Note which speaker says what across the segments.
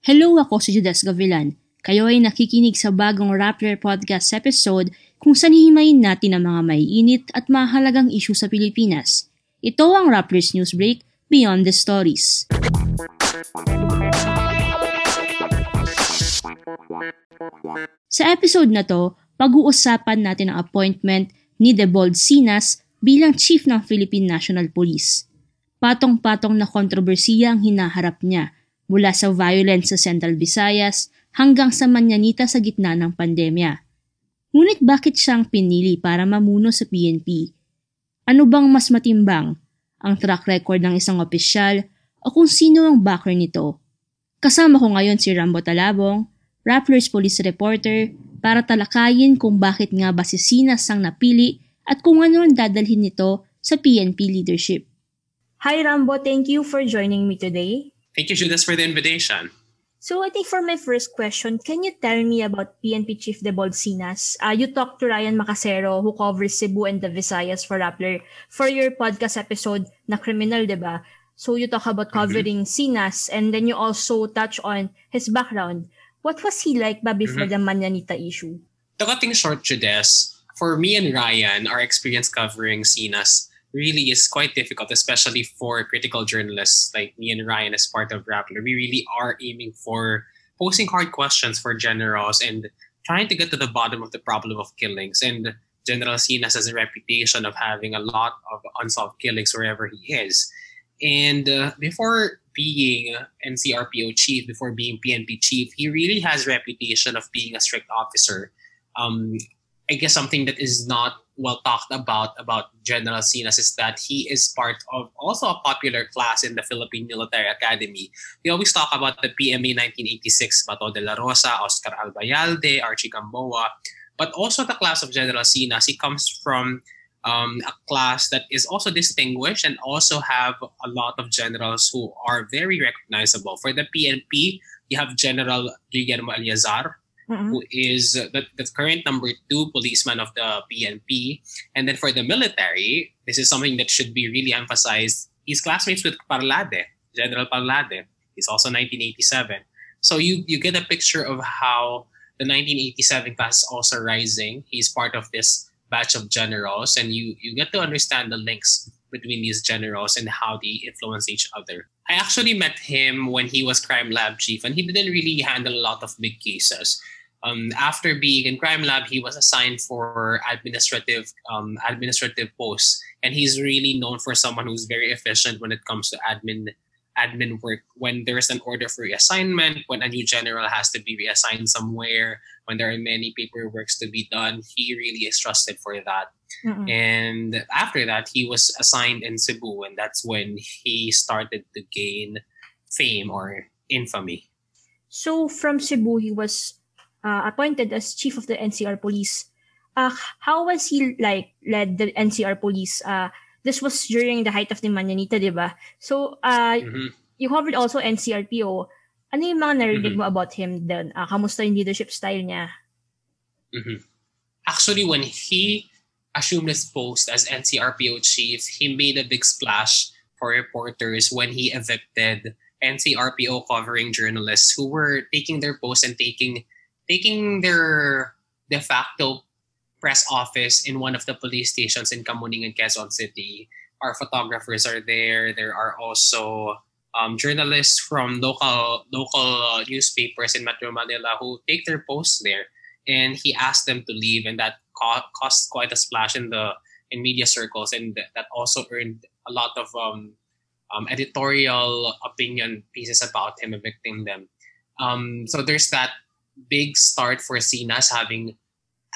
Speaker 1: Hello, ako si Judas Gavilan. Kayo ay nakikinig sa bagong Rappler Podcast episode kung saan hihimayin natin ang mga maiinit at mahalagang issue sa Pilipinas. Ito ang Rappler's News Break Beyond the Stories. Sa episode na to, pag-uusapan natin ang appointment ni Debold Sinas bilang Chief ng Philippine National Police. Patong-patong na kontrobersiya ang hinaharap niya mula sa violence sa Central Visayas hanggang sa manyanita sa gitna ng pandemya. Ngunit bakit siyang pinili para mamuno sa PNP? Ano bang mas matimbang? Ang track record ng isang opisyal o kung sino ang backer nito? Kasama ko ngayon si Rambo Talabong, Rappler's police reporter, para talakayin kung bakit nga ba si Sinas ang napili at kung ano ang dadalhin nito sa PNP leadership.
Speaker 2: Hi Rambo, thank you for joining me today.
Speaker 3: Thank you, Judas, for the invitation.
Speaker 2: So I think for my first question, can you tell me about PNP Chief De Bolsinas? Uh, you talked to Ryan Macasero who covers Cebu and the Visayas for Rappler for your podcast episode na Criminal, di ba? So you talk about covering mm-hmm. Sinas and then you also touch on his background. What was he like ba before mm-hmm. the Manyanita issue?
Speaker 3: To cutting short, Judas, for me and Ryan, our experience covering Sinas really is quite difficult, especially for critical journalists like me and Ryan as part of Rappler. We really are aiming for posing hard questions for generals and trying to get to the bottom of the problem of killings. And General Sinas has a reputation of having a lot of unsolved killings wherever he is. And uh, before being NCRPO chief, before being PNP chief, he really has reputation of being a strict officer. Um, I guess something that is not well talked about about General Sinas is that he is part of also a popular class in the Philippine Military Academy. We always talk about the PMA 1986, Bato de la Rosa, Oscar Albayalde, Archie Gamboa, but also the class of General Sinas. He comes from um, a class that is also distinguished and also have a lot of generals who are very recognizable. For the PNP, you have General Guillermo Eleazar, mm-hmm. who is the, the current number two policeman of the PNP. And then for the military, this is something that should be really emphasized. He's classmates with Parlade, General Parlade. He's also 1987. So you, you get a picture of how the 1987 class is also rising. He's part of this batch of generals, and you, you get to understand the links between these generals and how they influence each other. I actually met him when he was crime lab chief, and he didn't really handle a lot of big cases. Um, after being in crime lab, he was assigned for administrative um, administrative posts, and he's really known for someone who's very efficient when it comes to admin admin work. When there's an order for reassignment, when a new general has to be reassigned somewhere, when there are many paperworks to be done, he really is trusted for that. Mm-hmm. And after that, he was assigned in Cebu, and that's when he started to gain fame or infamy.
Speaker 2: So from Cebu, he was uh, appointed as chief of the NCR police. Uh, how was he like led the NCR police? Uh, this was during the height of the Manyanita, di ba? So, uh, mm-hmm. you covered also NCRPO. Ano yung mga narinig mm-hmm. mo about him then? Uh, kamusta yung leadership style niya?
Speaker 3: Mm-hmm. Actually, when he assumed his post as NCRPO chief, he made a big splash for reporters when he evicted NCRPO covering journalists who were taking their posts and taking taking their de facto press office in one of the police stations in Kamuning and Quezon City. Our photographers are there. There are also um, journalists from local local newspapers in Metro Manila who take their posts there. And he asked them to leave, and that co- caused quite a splash in the in media circles, and that also earned a lot of um, um, editorial opinion pieces about him evicting them. Um, so there's that big start for Sinas having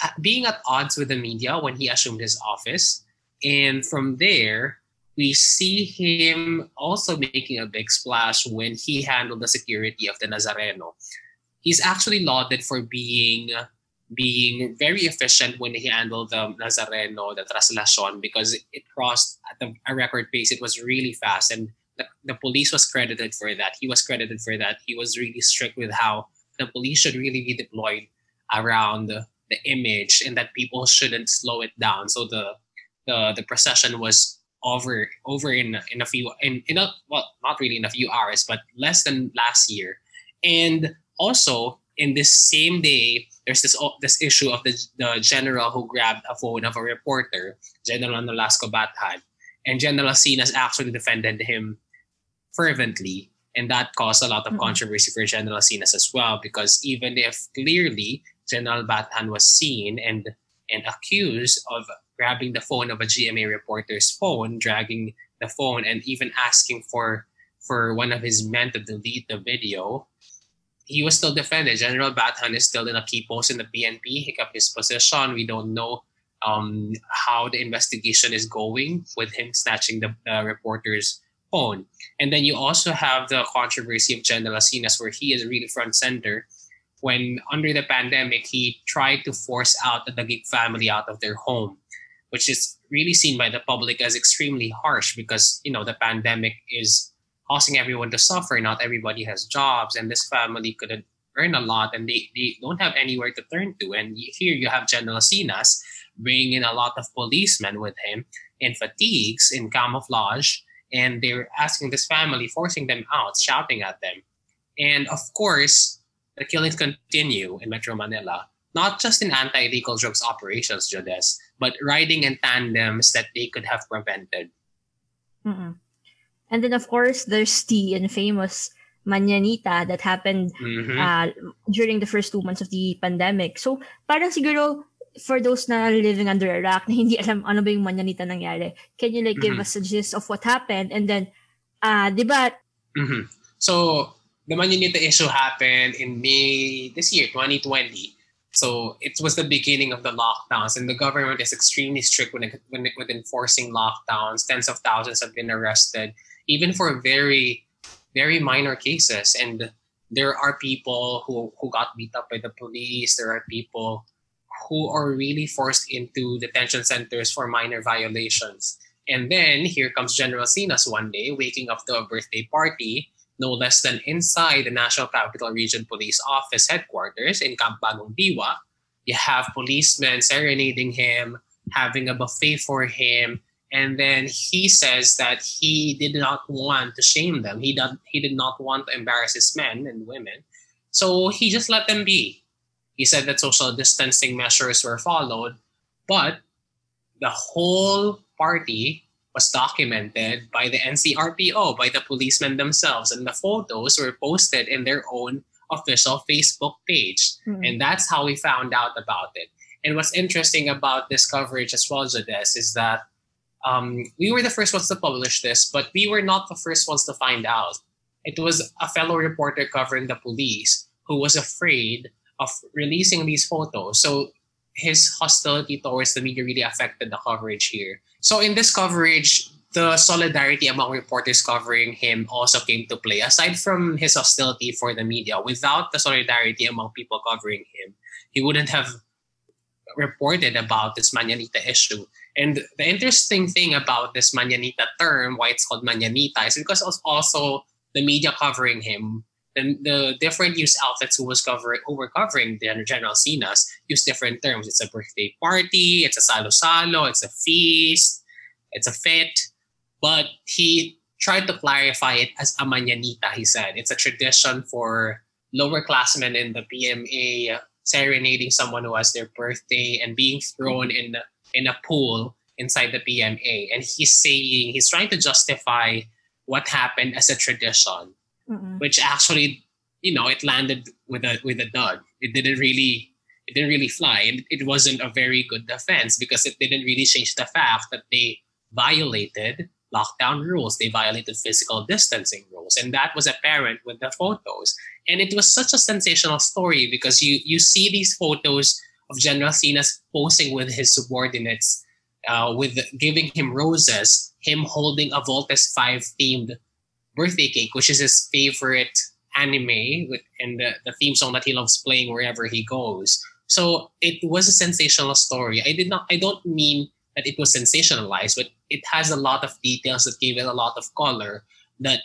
Speaker 3: uh, being at odds with the media when he assumed his office. And from there, we see him also making a big splash when he handled the security of the Nazareno. He's actually lauded for being being very efficient when he handled the Nazareno, the Traslacion, because it crossed at a record pace. It was really fast, and the, the police was credited for that. He was credited for that. He was really strict with how the police should really be deployed around the, image and that people shouldn't slow it down. So the the, the procession was over over in in a few in, in a well not really in a few hours but less than last year And also, in this same day, there's this oh, this issue of the, the general who grabbed a phone of a reporter, General Nolasco Bathan. And General Sinas actually defended him fervently. And that caused a lot of controversy for General Sinas as well, because even if clearly General Bathan was seen and and accused of grabbing the phone of a GMA reporter's phone, dragging the phone, and even asking for for one of his men to delete the video, he was still defended. General Bathan is still in a key post in the PNP. He kept his position. We don't know um, how the investigation is going with him snatching the uh, reporter's And then you also have the controversy of General Asinas, where he is really front center. When under the pandemic, he tried to force out the Taguig family out of their home, which is really seen by the public as extremely harsh because you know the pandemic is causing everyone to suffer. Not everybody has jobs, and this family could earn a lot, and they, they don't have anywhere to turn to. And here you have General Sinas bringing in a lot of policemen with him in fatigues, in camouflage, and they're asking this family, forcing them out, shouting at them. And of course, the killings continue in Metro Manila, not just in anti-illegal drugs operations, Jodes, but riding in tandems that they could have prevented.
Speaker 2: Mm-mm. And then, of course, there's the infamous Manyanita that happened mm-hmm. uh, during the first two months of the pandemic. So, parang siguro, for those na living under a rock na hindi alam ano ba yung Manyanita nangyari, can you like give mm-hmm. us a gist of what happened? And then, uh, di ba?
Speaker 3: Mm-hmm. So, the Manyanita issue happened in May this year, 2020. So it was the beginning of the lockdowns, and the government is extremely strict when it, when it, with enforcing lockdowns. Tens of thousands have been arrested even for very, very minor cases. And there are people who, who got beat up by the police. There are people who are really forced into detention centers for minor violations. And then here comes General Sinas one day, waking up to a birthday party, no less than inside the National Capital Region Police Office headquarters in Camp Bagong Diwa. You have policemen serenading him, having a buffet for him, and then he says that he did not want to shame them. He he did not want to embarrass his men and women. So he just let them be. He said that social distancing measures were followed, but the whole party was documented by the NCRPO, by the policemen themselves, and the photos were posted in their own official Facebook page. Mm-hmm. And that's how we found out about it. And what's interesting about this coverage as well, Jodes, is that um, we were the first ones to publish this, but we were not the first ones to find out. It was a fellow reporter covering the police who was afraid of releasing these photos. So his hostility towards the media really affected the coverage here. So in this coverage, the solidarity among reporters covering him also came to play. Aside from his hostility for the media, without the solidarity among people covering him, he wouldn't have reported about this Mañanita issue. And the interesting thing about this Mañanita term, why it's called Mañanita, is because also the media covering him, the, the different news outlets who was covering who were covering the General Sinas use different terms. It's a birthday party, it's a salo-salo, it's a feast, it's a fete. But he tried to clarify it as a manyanita, he said. It's a tradition for lower classmen in the PMA serenading someone who has their birthday and being thrown in in a pool inside the PMA. And he's saying he's trying to justify what happened as a tradition, mm-hmm. which actually, you know, it landed with a with a dud. It didn't really it didn't really fly, and it wasn't a very good defense because it didn't really change the fact that they violated lockdown rules. They violated physical distancing rules. And that was apparent with the photos. And it was such a sensational story because you, you see these photos of General Sinas posing with his subordinates, uh, with giving him roses, him holding a Voltes 5 themed birthday cake, which is his favorite anime and the, the theme song that he loves playing wherever he goes. So it was a sensational story. I did not I don't mean that it was sensationalized, but it has a lot of details that gave it a lot of color that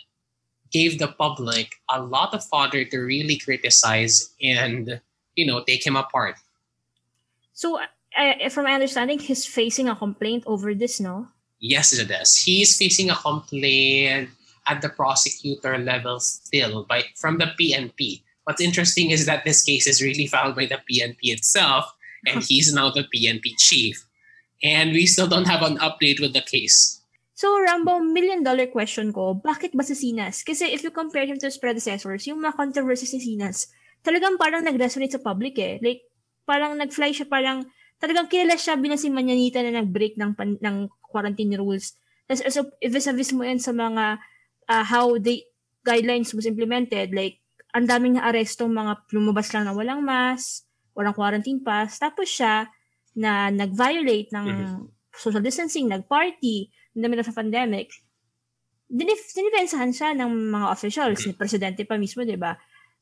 Speaker 3: gave the public a lot of fodder to really criticize and you know take him apart.
Speaker 2: So, uh, from my understanding, he's facing a complaint over this, no?
Speaker 3: Yes, it is. He's facing a complaint at the prosecutor level still by from the PNP what's interesting is that this case is really filed by the PNP itself, and he's now the PNP chief. And we still don't have an update with the case.
Speaker 2: So, Rambo, million dollar question ko, bakit ba si Sinas? Kasi if you compare him to his predecessors, yung mga controversies ni Sinas, talagang parang nag-resonate sa public eh. Like, parang nag-fly siya, parang talagang kilala siya bilang si Manyanita na nag-break ng, pan, ng quarantine rules. Tapos, so, if vis mo yan sa mga uh, how the guidelines was implemented, like, ang daming na arestong mga lumabas lang na walang mask, walang quarantine pass, tapos siya na nag-violate ng mm-hmm. social distancing, nag-party, in the middle of a pandemic, dinif dinipensahan siya ng mga officials, ni presidente pa mismo, di ba?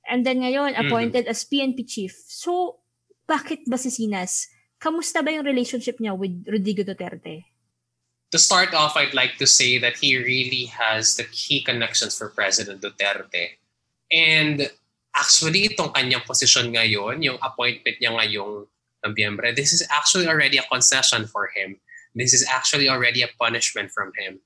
Speaker 2: And then ngayon, mm-hmm. appointed mm-hmm. as PNP chief. So, bakit ba si Sinas? Kamusta ba yung relationship niya with Rodrigo Duterte?
Speaker 3: To start off, I'd like to say that he really has the key connections for President Duterte. And actually, itong kanyang position ngayon, yung appointment niya ngayong Nobyembre, this is actually already a concession for him this is actually already a punishment from him.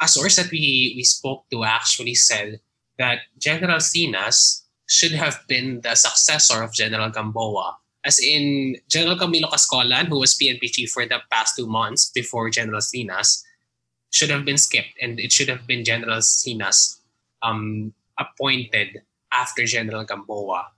Speaker 3: A source that we, we spoke to actually said that General Sinas should have been the successor of General Gamboa. As in, General Camilo Cascolan, who was PNP chief for the past two months before General Sinas, should have been skipped, and it should have been General Sinas um, appointed after General Gamboa.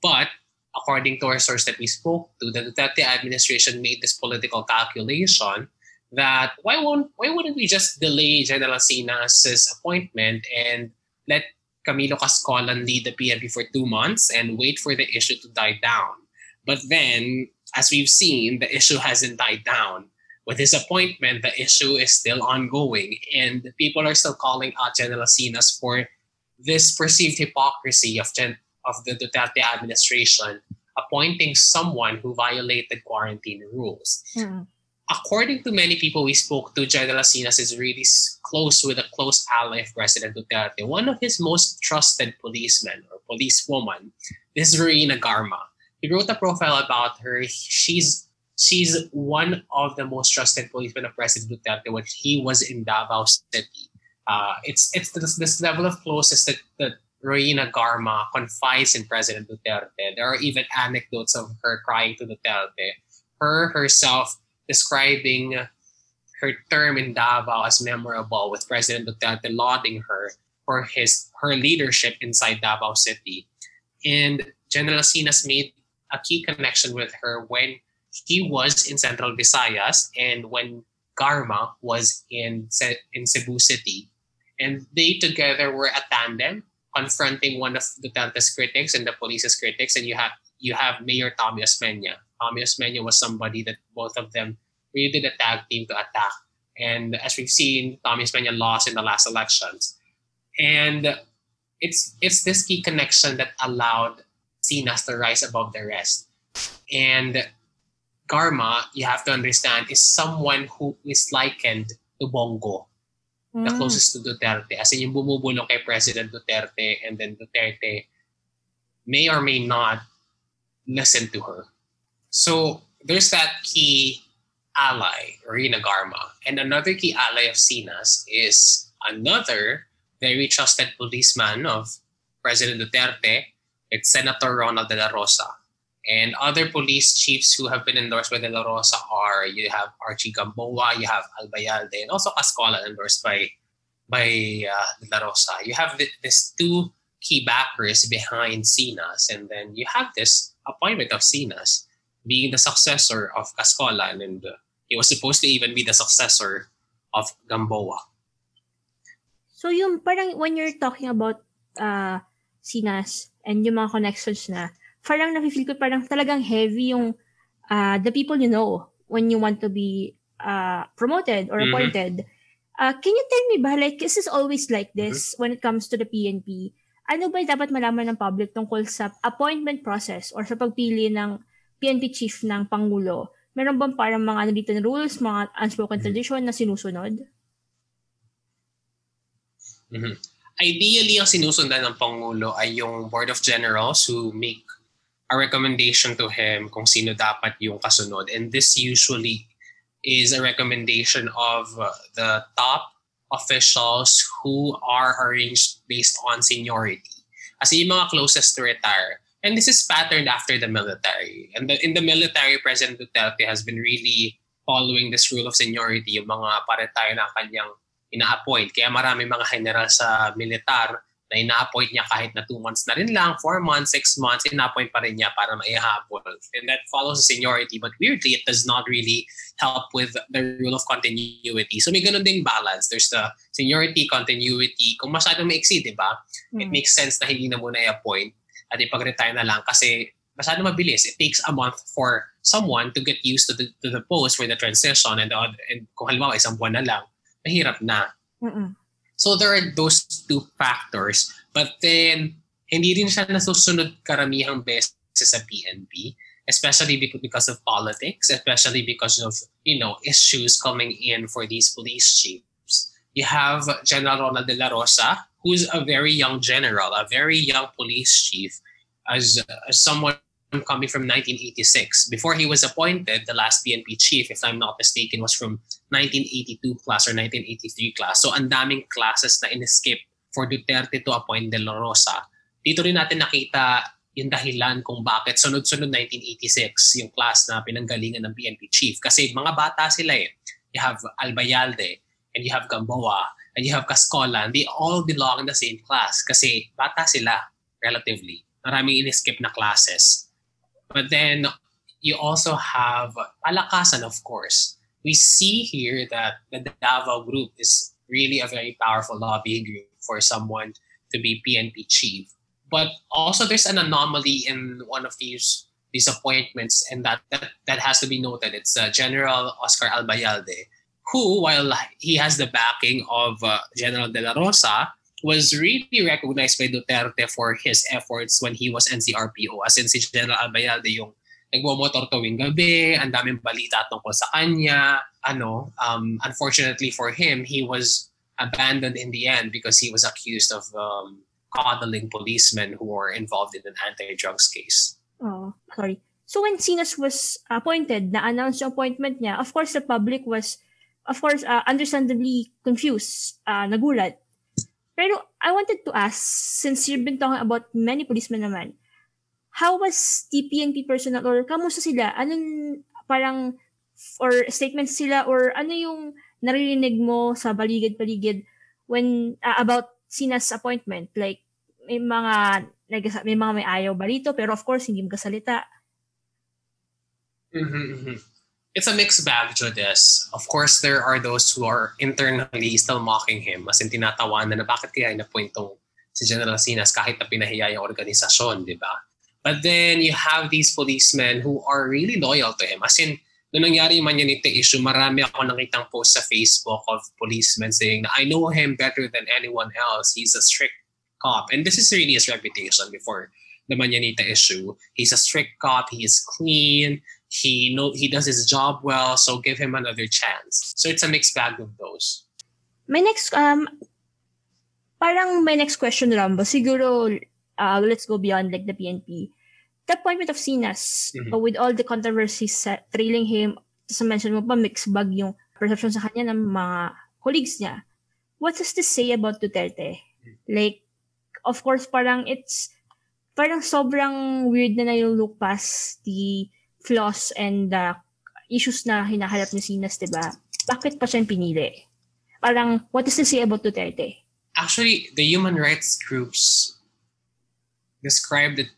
Speaker 3: But according to our source that we spoke to, the Duterte administration made this political calculation that why won't why wouldn't we just delay General Sinas's appointment and let Camilo Cascolan lead the PNP for two months and wait for the issue to die down. But then, as we've seen, the issue hasn't died down. With his appointment, the issue is still ongoing, and people are still calling out General Sinas for this perceived hypocrisy of Gen- of the Duterte administration appointing someone who violated quarantine rules. Mm. According to many people we spoke to, General Sinas is really close with a close ally of President Duterte. One of his most trusted policemen or policewoman is Royina Garma. He wrote a profile about her. She's she's one of the most trusted policemen of President Duterte when he was in Davao City. Uh, it's it's this, this level of closeness that, that Royina Garma confides in President Duterte. There are even anecdotes of her crying to Duterte. Her herself describing her term in Davao as memorable, with President Duterte lauding her for his her leadership inside Davao City. And General Sinas made a key connection with her when he was in Central Visayas and when Garma was in in Cebu City. And they together were a tandem confronting one of Duterte's critics and the police's critics, and you have you have Mayor Tommy Osmeña. Tommy Osmeña was somebody that both of them really did a tag team to attack. And as we've seen, Tommy Osmeña lost in the last elections. And it's it's this key connection that allowed Sinas to rise above the rest. And Garma, you have to understand, is someone who is likened to Bong Go mm. the closest to Duterte. As in yung bumubulong kay President Duterte and then Duterte may or may not listen to her. So there's that key ally, Royina Garma. And another key ally of Sinas is another very trusted policeman of President Duterte. It's Senator Ronald De La Rosa. And other police chiefs who have been endorsed by De La Rosa are you have Archie Gamboa, you have Albayalde, and also Cascolan endorsed by by uh, De La Rosa. You have th- these two key backers behind Sinas, and then you have this appointment of Sinas being the successor of Cascolan, and uh, he was supposed to even be the successor of Gamboa.
Speaker 2: So yung parang when you're talking about uh, Sinas and yung mga connections na, parang nafe-feel ko parang talagang heavy yung uh, the people you know when you want to be uh, promoted or mm-hmm. appointed. Mm-hmm. Uh, can you tell me ba, like, is this always like this mm-hmm. when it comes to the PNP? Ano ba dapat malaman ng public tungkol sa appointment process or sa pagpili ng PNP chief ng Pangulo? Meron bang parang mga unwritten rules, mga unspoken mm-hmm. tradition na sinusunod?
Speaker 3: Mm-hmm. Ideally, ang sinusundan ng Pangulo ay yung Board of Generals who make a recommendation to him kung sino dapat yung kasunod. And this usually is a recommendation of uh, the top officials who are arranged based on seniority. Kasi yung mga closest to retire. And this is patterned after the military. And the, in the military, President Duterte has been really following this rule of seniority, yung mga pa-retire na kanyang ina-appoint. Kaya marami mga general sa militar na ina-appoint niya kahit na 2 months na rin lang, 4 months, 6 months, ina-appoint pa rin niya para maihabol. And that follows the seniority. But weirdly, it does not really help with the rule of continuity. So may ganun ding balance. There's the seniority, continuity. Kung masyadong maiksi, di ba? Mm. It hmm. makes sense na hindi na muna i-appoint at ipag-retire na lang kasi masyado mabilis. It takes a month for someone to get used to the, to the post for the transition and, the, and kung halimbawa isang buwan na lang, mahirap na.
Speaker 2: Mm-mm.
Speaker 3: So there are those two factors. But then, hindi rin siya nasusunod karamihang beses sa PNP, especially because of politics, especially because of, you know, issues coming in for these police chiefs. You have General Ronald de la Rosa, who's a very young general, a very young police chief, as, as someone coming from 1986. Before he was appointed, the last PNP chief, if I'm not mistaken, was from 1982 class or 1983 class. So ang daming classes na in-skip for Duterte to appoint De La Rosa. Dito rin natin nakita yung dahilan kung bakit sunod-sunod 1986 yung class na pinanggalingan ng PNP chief. Kasi mga bata sila eh. You have Albayalde, and you have Gamboa, and you have Cascola, and they all belong in the same class kasi bata sila, relatively. Maraming in-skip na classes. But then you also have Palakasan, of course. We see here that the Davao group is really a very powerful lobbying group for someone to be PNP chief. But also there's an anomaly in one of these these appointments, and that that, that has to be noted. It's uh, General Oscar Albayalde, who, while he has the backing of uh, General De La Rosa, was really recognized by Duterte for his efforts when he was NCRPO. As in si General Albayalde yung nagmomotor tuwing gabi, ang daming balita tungkol sa kanya. Ano, um, unfortunately for him, he was abandoned in the end because he was accused of um, coddling policemen who were involved in an anti-drugs case.
Speaker 2: Oh, sorry. So when Sinas was appointed, na-announce yung appointment niya, of course the public was, of course, uh, understandably confused, uh, nagulat. Pero I wanted to ask, since you've been talking about many policemen naman, how was the PNP personnel or kamusta sila? Anong parang or statements sila or ano yung naririnig mo sa baligid-paligid when uh, about Sina's appointment? Like may mga may mga may ayaw balito pero of course hindi magkasalita.
Speaker 3: Mm-hmm, mm-hmm it's a mixed bag, Jodes. Of course, there are those who are internally still mocking him. As in, tinatawanan na bakit kaya na-point tong si General Sinas kahit na pinahiya yung organisasyon, di ba? But then you have these policemen who are really loyal to him. As in, nung nangyari yung Manyanita issue, marami ako nakitang post sa Facebook of policemen saying I know him better than anyone else. He's a strict cop. And this is really his reputation before the Manyanita issue. He's a strict cop. He is clean he know he does his job well, so give him another chance. So it's a mixed bag of those.
Speaker 2: My next um parang my next question Rambo, siguro uh, let's go beyond like the PNP. The appointment of Sinas mm-hmm. uh, with all the controversies uh, trailing him, sa mention mo pa mixed bag yung perception sa kanya ng mga colleagues niya. What does this say about Duterte? Like, of course, parang it's parang sobrang weird na na yung look past the flaws and the issues na hinaharap ni Sinas, di ba? Bakit pa siya pinili? Parang, what does it say about Duterte?
Speaker 3: Actually, the human rights groups described it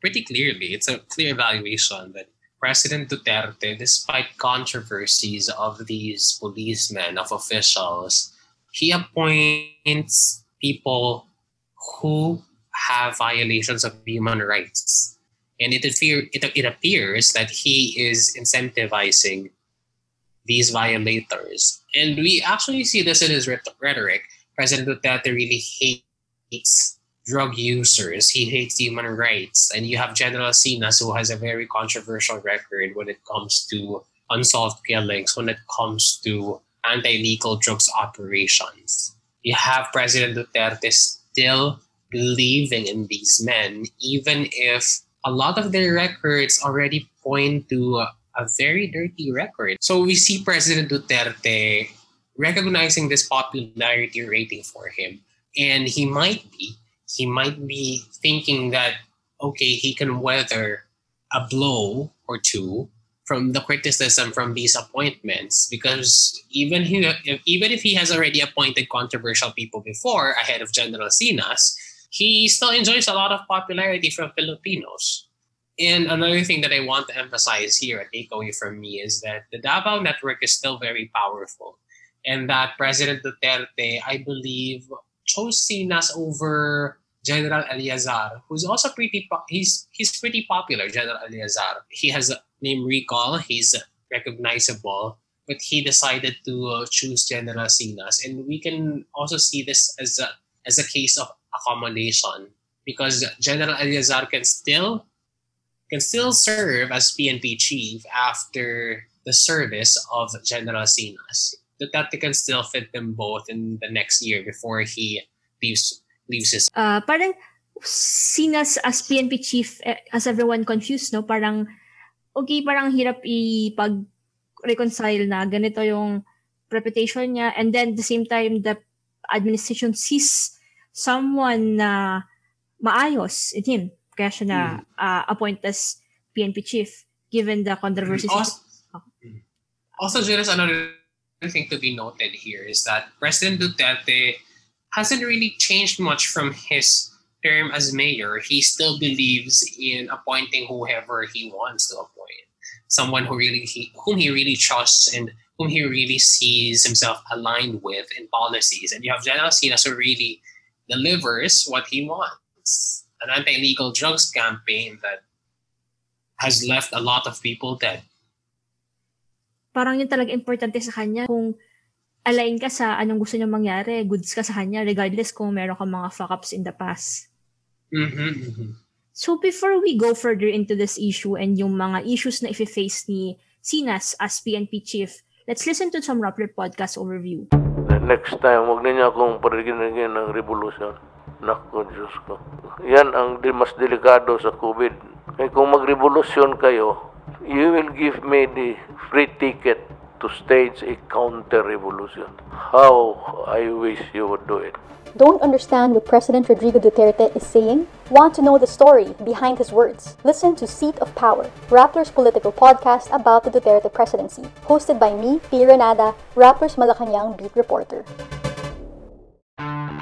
Speaker 3: pretty clearly. It's a clear evaluation that President Duterte, despite controversies of these policemen, of officials, he appoints people who have violations of human rights and it, appear, it, it appears that he is incentivizing these violators. And we actually see this in his rhetoric. President Duterte really hates drug users. He hates human rights. And you have General Sinas, who has a very controversial record when it comes to unsolved killings, when it comes to anti-legal drugs operations. You have President Duterte still believing in these men, even if a lot of their records already point to a, a very dirty record. So we see President Duterte recognizing this popularity rating for him, and he might be he might be thinking that okay, he can weather a blow or two from the criticism from these appointments because even he, even if he has already appointed controversial people before ahead of General Sinas, he still enjoys a lot of popularity from Filipinos. And another thing that I want to emphasize here, a takeaway from me, is that the Davao network is still very powerful. And that President Duterte, I believe, chose Sinas over General Eleazar, who's also pretty po- he's he's pretty popular. General Eleazar, he has a name recall. He's recognizable, but he decided to uh, choose General Sinas, and we can also see this as a as a case of accommodation because General Eleazar can still can still serve as PNP chief after the service of General Sinas. Duterte can still fit them both in the next year before he leaves leaves his.
Speaker 2: Uh, parang Sinas as PNP chief, eh, as everyone confused, no? Parang, okay, parang hirap ipag-reconcile na ganito yung reputation niya. And then, at the same time, the administration sees someone na maayos in him. Kaya siya na
Speaker 3: Mm.
Speaker 2: uh, appoint as PNP chief given the controversies.
Speaker 3: Also, also, Julius, another thing to be noted here is that President Duterte hasn't really changed much from his term as mayor. He still believes in appointing whoever he wants to appoint, someone who really he, whom he really trusts and whom he really sees himself aligned with in policies. And you have General Sinas who really delivers what he wants. An anti-illegal drugs campaign that has left a lot of people dead.
Speaker 2: parang yun talaga importante sa kanya kung align ka sa anong gusto niya mangyari, goods ka sa kanya, regardless kung meron ka mga fuck-ups in the past.
Speaker 3: Mm-hmm, mm-hmm.
Speaker 2: So before we go further into this issue and yung mga issues na ife-face ni Sinas as PNP chief, let's listen to some Rappler podcast overview.
Speaker 4: Next time, huwag ninyo akong parigin-rigin ng revolution. Naku, Diyos ko. Yan ang di mas delikado sa COVID. Kaya kung magrevolusyon kayo, you will give me the free ticket to stage a counter-revolution. How I wish you would do it.
Speaker 5: Don't understand what President Rodrigo Duterte is saying? Want to know the story behind his words? Listen to Seat of Power, Rappler's political podcast about the Duterte presidency, hosted by me, P. Renada, Rappler's Malacanang beat reporter.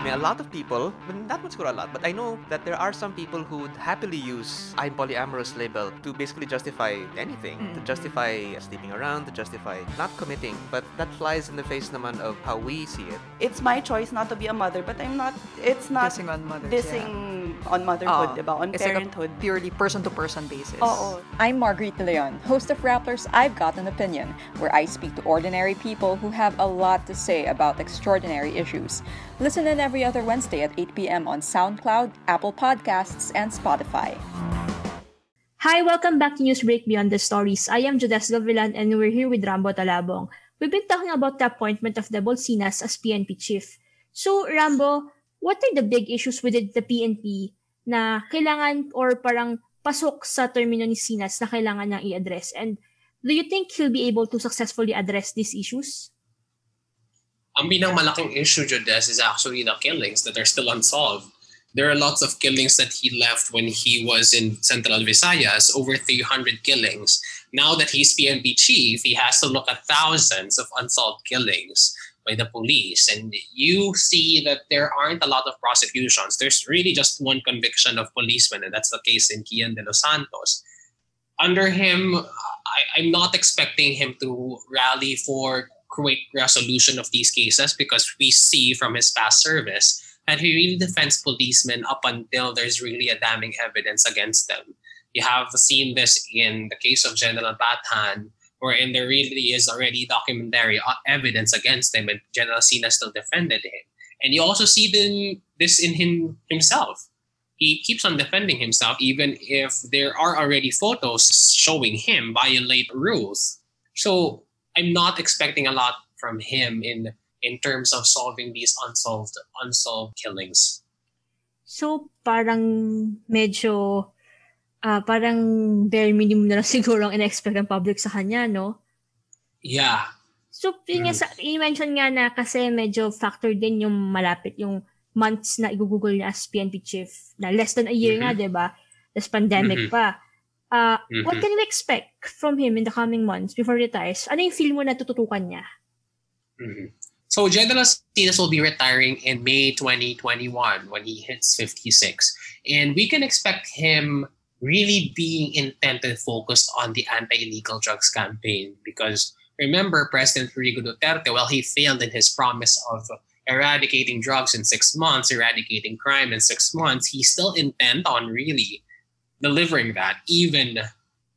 Speaker 6: I mean, a lot of people, but not much for a lot, but I know that there are some people who would happily use I'm polyamorous label to basically justify anything, to hmm. justify sleeping around, to justify not committing. But that flies in the face naman of how we see it.
Speaker 7: it's my choice not to be a mother, but I'm not, it's not
Speaker 8: Dissing on mothers,
Speaker 7: dissing on motherhood,
Speaker 8: Oo.
Speaker 7: diba? On
Speaker 8: It's like a
Speaker 7: parenthood.
Speaker 8: purely person-to-person basis.
Speaker 7: Oo.
Speaker 9: I'm Marguerite De Leon, host of Rapplers I've Got an Opinion, where I speak to ordinary people who have a lot to say about extraordinary issues. Listen in every other Wednesday at 8 p.m. on SoundCloud, Apple Podcasts, and Spotify.
Speaker 2: Hi, welcome back to Newsbreak Beyond the Stories. I am Jodes Gavilan and we're here with Rambo Talabong. We've been talking about the appointment of Debol Sinas as PNP chief. So, Rambo, what are the big issues within the PNP na kailangan or parang pasok sa termino ni Sinas na kailangan niyang i-address? And do you think he'll be able to successfully address these issues?
Speaker 3: Ang malaking issue, Jodes, is actually the killings that are still unsolved. There are lots of killings that he left when he was in Central Visayas, over 300 killings. Now that he's PNP chief, he has to look at thousands of unsolved killings by the police. And you see that there aren't a lot of prosecutions. There's really just one conviction of policemen, and that's the case in Kian de los Santos. Under him, I, I'm not expecting him to rally for quick resolution of these cases because we see from his past service that he really defends policemen up until there's really a damning evidence against them. You have seen this in the case of General Bathan, wherein there really is already documentary uh, evidence against him, and General Sina still defended him. And you also see this in him himself. He keeps on defending himself, even if there are already photos showing him violate rules. So I'm not expecting a lot from him in in terms of solving these unsolved unsolved killings.
Speaker 2: So, parang medyo, ah parang bare minimum na lang siguro ang in-expect ng public sa kanya, no?
Speaker 3: Yeah.
Speaker 2: So, yun nga, sa, i-mention nga na kasi medyo factor din yung malapit yung months na igugugol niya as PNP chief, na less than a year nga, di ba? Tapos pandemic
Speaker 3: Mhm.
Speaker 2: pa. Uh, What
Speaker 3: Mhm.
Speaker 2: can we expect from him in the coming months before he retires? Ano yung feel mo na tututukan niya?
Speaker 3: Mhm. So General Sinas will be retiring in May 2021 when he hits 56. And we can expect him really being intent and focused on the anti-illegal drugs campaign because remember President Rodrigo Duterte, well, he failed in his promise of eradicating drugs in six months, eradicating crime in six months. He's still intent on really delivering that, even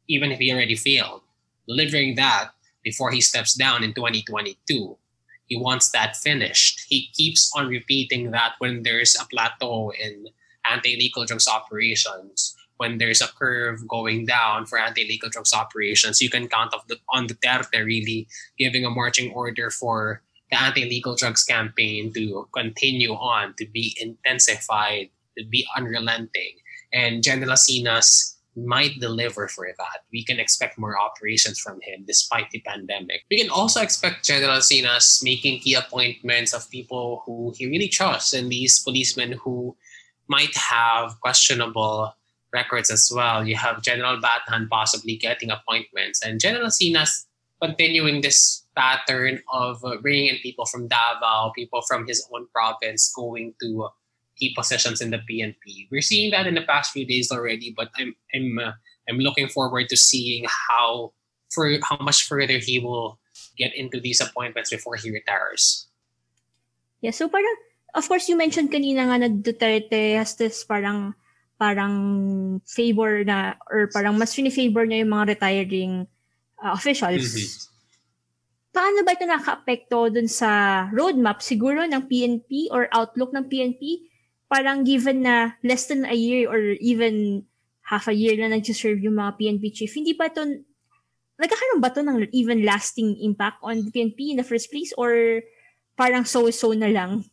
Speaker 3: even if he already failed, delivering that before he steps down in 2022 he wants that finished. He keeps on repeating that when there's a plateau in anti-illegal drugs operations, when there's a curve going down for anti-illegal drugs operations, you can count of the, on really giving a marching order for the anti-illegal drugs campaign to continue on, to be intensified, to be unrelenting. And General Sinas might deliver for that. We can expect more operations from him despite the pandemic. We can also expect General Sinas making key appointments of people who he really trusts and these policemen who might have questionable records as well. You have General Bathan possibly getting appointments and General Sinas continuing this pattern of bringing in people from Davao, people from his own province going to key positions in the PNP. We're seeing that in the past few days already, but I'm I'm uh, I'm looking forward to seeing how for how much further he will get into these appointments before he retires.
Speaker 2: Yeah, so parang, of course, you mentioned kanina nga na Duterte has this parang, parang favor na, or parang mas favor niya yung mga retiring uh, officials.
Speaker 3: Mhm.
Speaker 2: Paano ba ito nakaka-apekto dun sa roadmap siguro ng PNP or outlook ng PNP? Parang given na less than a year or even half a year na nag-serve yung mga PNP chief, hindi ba ito, nagkakaroon ba ito ng even lasting impact on the PNP in the first place or parang so-so na lang?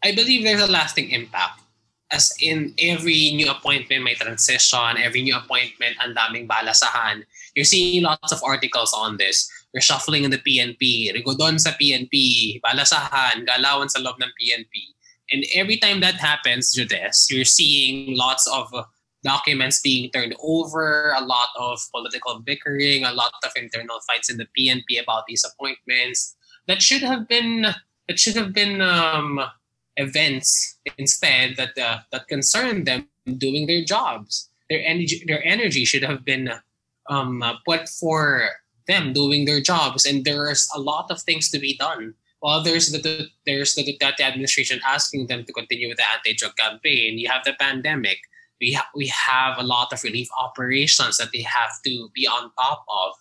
Speaker 3: I believe there's a lasting impact. As in every new appointment may transition, every new appointment ang daming balasahan. You're seeing lots of articles on this. Reshuffling in the PNP, rigodon sa PNP, balasahan, galawan sa loob ng PNP. And every time that happens, Jodes, you're seeing lots of documents being turned over, a lot of political bickering, a lot of internal fights in the PNP about these appointments. That should have been that should have been um, events instead that uh, that concern them doing their jobs. Their energy, their energy should have been um, put for them doing their jobs, and there's a lot of things to be done. While there's the there's the Duterte administration asking them to continue with the anti-drug campaign, you have the pandemic. We ha- we have a lot of relief operations that they have to be on top of.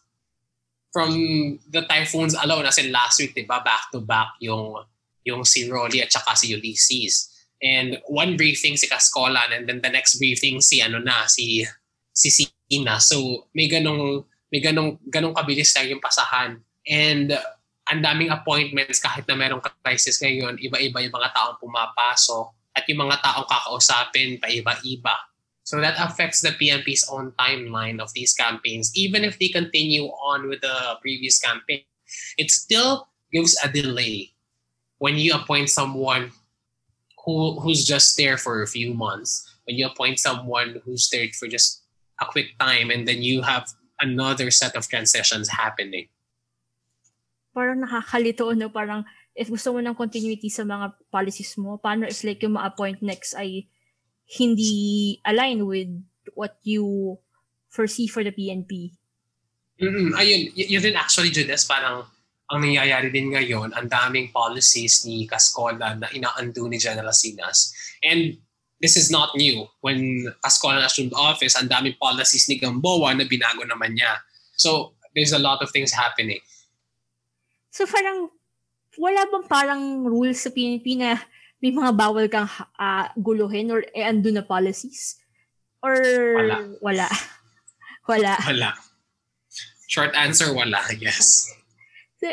Speaker 3: From the typhoons alone, as in last week, diba, back to back yung yung si Rolly at saka si Ulysses. And one briefing si Cascolan and then the next briefing si ano na si si Sina. So may ganong may ganong ganong kabilis lang yung pasahan. And uh, ang daming appointments kahit na merong crisis ngayon, iba-iba yung mga taong pumapasok at yung mga taong kakausapin pa iba-iba. So that affects the PNP's own timeline of these campaigns. Even if they continue on with the previous campaign, it still gives a delay when you appoint someone who who's just there for a few months, when you appoint someone who's there for just a quick time, and then you have another set of transitions happening.
Speaker 2: Parang nakakalito, no? Parang if gusto mo ng continuity sa mga policies mo, paano if like yung ma-appoint next ay hindi align with what you foresee for the PNP?
Speaker 3: Mm-mm, ayun, y- yun din actually, Judas, parang ang nangyayari din ngayon, ang daming policies ni Cascola na ina-undo ni General Sinas. And this is not new. When Cascola assumed office, ang daming policies ni Gamboa na binago naman niya. So, there's a lot of things happening.
Speaker 2: So parang, wala bang parang rules sa PNP na may mga bawal kang uh, guluhin or i-undo na policies? Or
Speaker 3: Wala.
Speaker 2: Wala. wala.
Speaker 3: Wala. Short answer, wala, yes.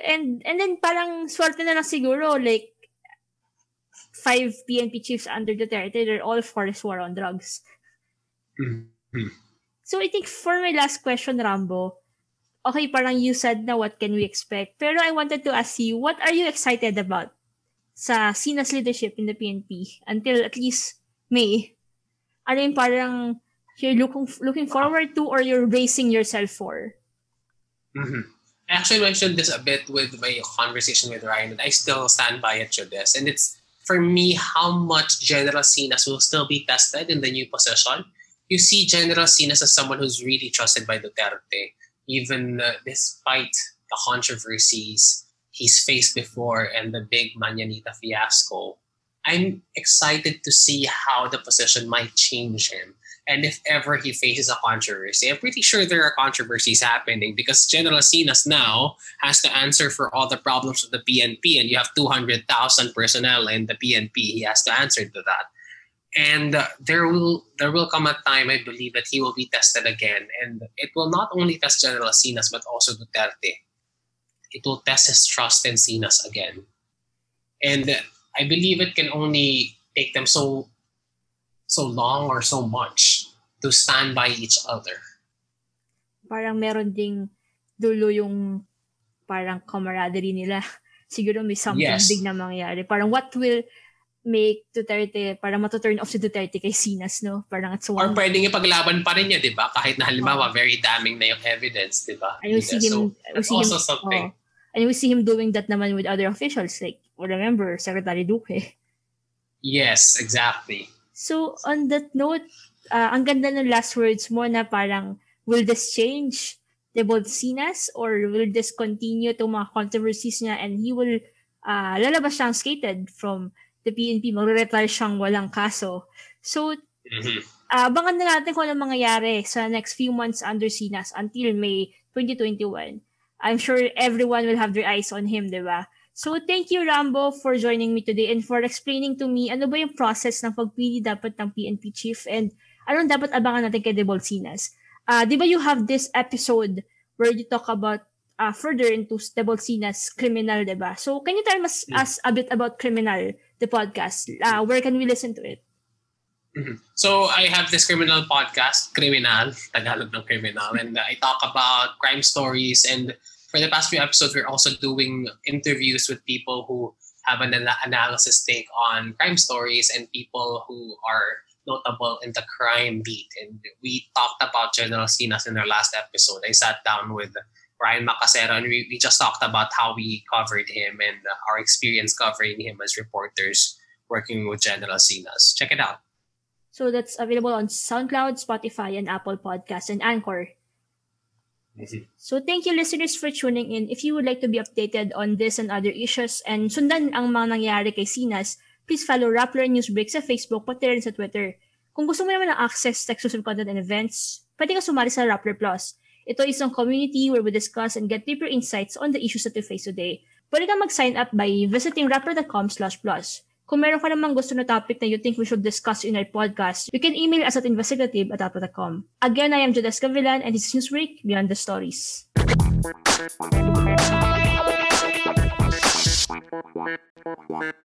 Speaker 2: And and then parang swerte na lang siguro like five PNP chiefs under Duterte, they're all for this war on drugs.
Speaker 3: Mhm.
Speaker 2: So I think for my last question, Rambo, okay, parang you said na what can we expect. Pero I wanted to ask you, what are you excited about sa Sina's leadership in the PNP until at least May, ano yung parang you're looking looking forward to or you're bracing yourself for?
Speaker 3: Mm-hmm. I actually mentioned this a bit with my conversation with Ryan, and I still stand by it to this. And it's for me how much General Sinas will still be tested in the new position. You see General Sinas as someone who's really trusted by Duterte, even uh, despite the controversies he's faced before and the big Mañanita fiasco. I'm excited to see how the position might change him. And if ever he faces a controversy, I'm pretty sure there are controversies happening because General Sinas now has to answer for all the problems of the PNP, and you have 200,000 personnel in the PNP. He has to answer to that. And uh, there will there will come a time, I believe, that he will be tested again, and it will not only test General Sinas but also Duterte. It will test his trust in Sinas again, and I believe it can only take them so so long or so much to stand by each other.
Speaker 2: Parang meron ding dulo yung parang camaraderie nila. Siguro may something
Speaker 3: Yes.
Speaker 2: big na mangyari. Parang what will make Duterte, parang matuturn off si Duterte kay Sinas, no? Parang it's
Speaker 3: Or
Speaker 2: one.
Speaker 3: pwedeng ipaglaban pa rin niya, di ba? Kahit na halimbawa, very damning na yung evidence, di ba?
Speaker 2: And we see him,
Speaker 3: So,
Speaker 2: we see him,
Speaker 3: also something.
Speaker 2: oh. and we see him doing that naman with other officials. Like, remember, Secretary Duque.
Speaker 3: Yes, exactly.
Speaker 2: So, on that note, uh, ang ganda ng last words mo na parang, will this change the Bolsinas or will this continue to mga controversies niya and he will uh, lalabas siyang skated from the PNP, magre-retire siyang walang kaso. So,
Speaker 3: Mhm.
Speaker 2: uh, abangan na natin kung anong mangyayari sa next few months under Sinas until May 2021. I'm sure everyone will have their eyes on him, di ba? So, thank you, Rambo, for joining me today and for explaining to me ano ba yung process ng pagpili dapat ng PNP chief and anong dapat abangan natin kay Debol Sinas. Uh, di ba you have this episode where you talk about uh, further into Debol Sinas criminal, di ba? So, can you tell us, us a bit about criminal, the podcast? Uh, where can we listen to it?
Speaker 3: Mhm. So I have this criminal podcast, Criminal, Tagalog ng Criminal, and uh, I talk about crime stories. And for the past few episodes, we're also doing interviews with people who have an analysis take on crime stories and people who are notable in the crime beat. And we talked about General Sinas in our last episode. I sat down with Ryan Macasero and we, we just talked about how we covered him and our experience covering him as reporters working with General Sinas. Check it out.
Speaker 2: So that's available on SoundCloud, Spotify, and Apple Podcasts and Anchor. So thank you listeners for tuning in. If you would like to be updated on this and other issues and sundan ang mga nangyayari kay Sinas, please follow Rappler Newsbreak sa Facebook pati rin sa Twitter. Kung gusto mo naman ng access to exclusive content and events, pwede ka sumali sa Rappler Plus. Ito is isang community where we discuss and get deeper insights on the issues that we face today. Pwede kang mag-sign up by visiting rappler.com slash plus. Kung meron ka namang gusto na topic na you think we should discuss in our podcast, you can email us at investigative at apple.com. Again, I am Jodes Gavilan and this is Newsbreak Beyond the Stories.